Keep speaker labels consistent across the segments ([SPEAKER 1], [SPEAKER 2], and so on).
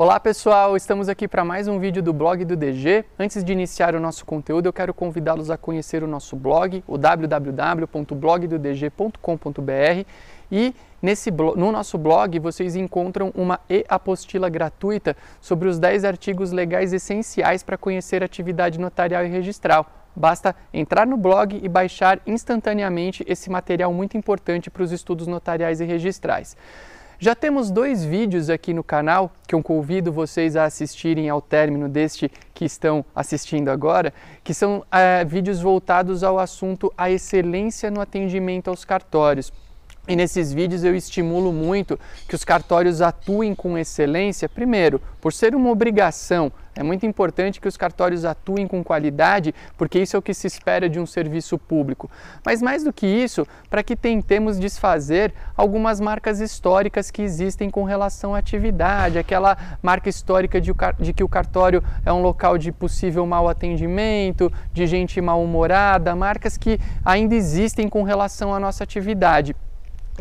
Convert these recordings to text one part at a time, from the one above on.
[SPEAKER 1] Olá pessoal, estamos aqui para mais um vídeo do blog do DG. Antes de iniciar o nosso conteúdo, eu quero convidá-los a conhecer o nosso blog, o www.blogdodg.com.br e nesse, no nosso blog vocês encontram uma e-apostila gratuita sobre os 10 artigos legais essenciais para conhecer atividade notarial e registral. Basta entrar no blog e baixar instantaneamente esse material muito importante para os estudos notariais e registrais. Já temos dois vídeos aqui no canal que eu convido vocês a assistirem ao término deste que estão assistindo agora, que são é, vídeos voltados ao assunto a excelência no atendimento aos cartórios. E nesses vídeos eu estimulo muito que os cartórios atuem com excelência, primeiro, por ser uma obrigação. É muito importante que os cartórios atuem com qualidade, porque isso é o que se espera de um serviço público. Mas mais do que isso, para que tentemos desfazer algumas marcas históricas que existem com relação à atividade, aquela marca histórica de, que o cartório é um local de possível mau atendimento, de gente mal-humorada, marcas que ainda existem com relação à nossa atividade.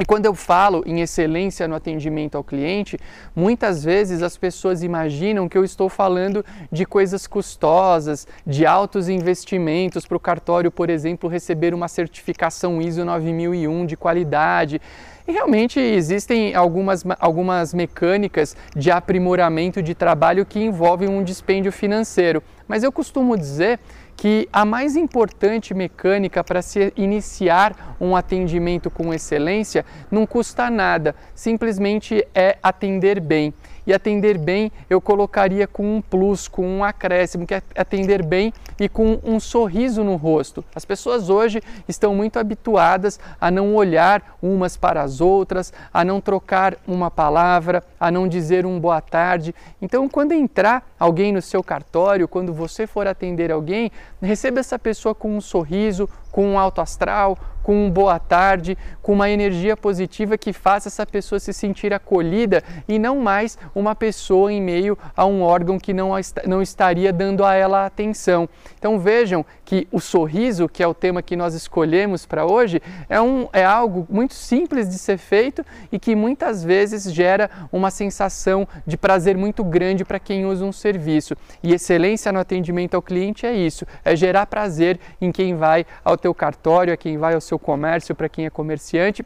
[SPEAKER 1] E quando eu falo em excelência no atendimento ao cliente, muitas vezes as pessoas imaginam que eu estou falando de coisas custosas, de altos investimentos para o cartório, por exemplo, receber uma certificação ISO 9001 de qualidade. E realmente existem algumas, algumas mecânicas de aprimoramento de trabalho que envolvem um dispêndio financeiro. Mas eu costumo dizer que a mais importante mecânica para se iniciar um atendimento com excelência não custa nada, simplesmente é atender bem e atender bem eu colocaria com um plus, com um acréscimo, que é atender bem e com um sorriso no rosto. As pessoas hoje estão muito habituadas a não olhar umas para as outras, a não trocar uma palavra, a não dizer um boa tarde. Então, quando entrar alguém no seu cartório, quando você for atender alguém, receba essa pessoa com um sorriso, com um alto astral, com um boa tarde, com uma energia positiva que faça essa pessoa se sentir acolhida e não mais uma pessoa em meio a um órgão que não, não estaria dando a ela atenção. Então vejam que o sorriso, que é o tema que nós escolhemos para hoje, é, um, é algo muito simples de ser feito e que muitas vezes gera uma sensação de prazer muito grande para quem usa um serviço. E excelência no atendimento ao cliente é isso, é gerar prazer em quem vai ao teu cartório, a quem vai ao seu comércio, para quem é comerciante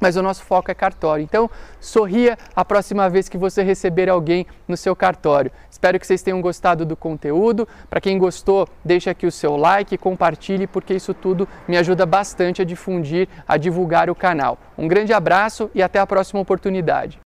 [SPEAKER 1] mas o nosso foco é cartório. Então, sorria a próxima vez que você receber alguém no seu cartório. Espero que vocês tenham gostado do conteúdo. Para quem gostou, deixe aqui o seu like, compartilhe, porque isso tudo me ajuda bastante a difundir, a divulgar o canal. Um grande abraço e até a próxima oportunidade.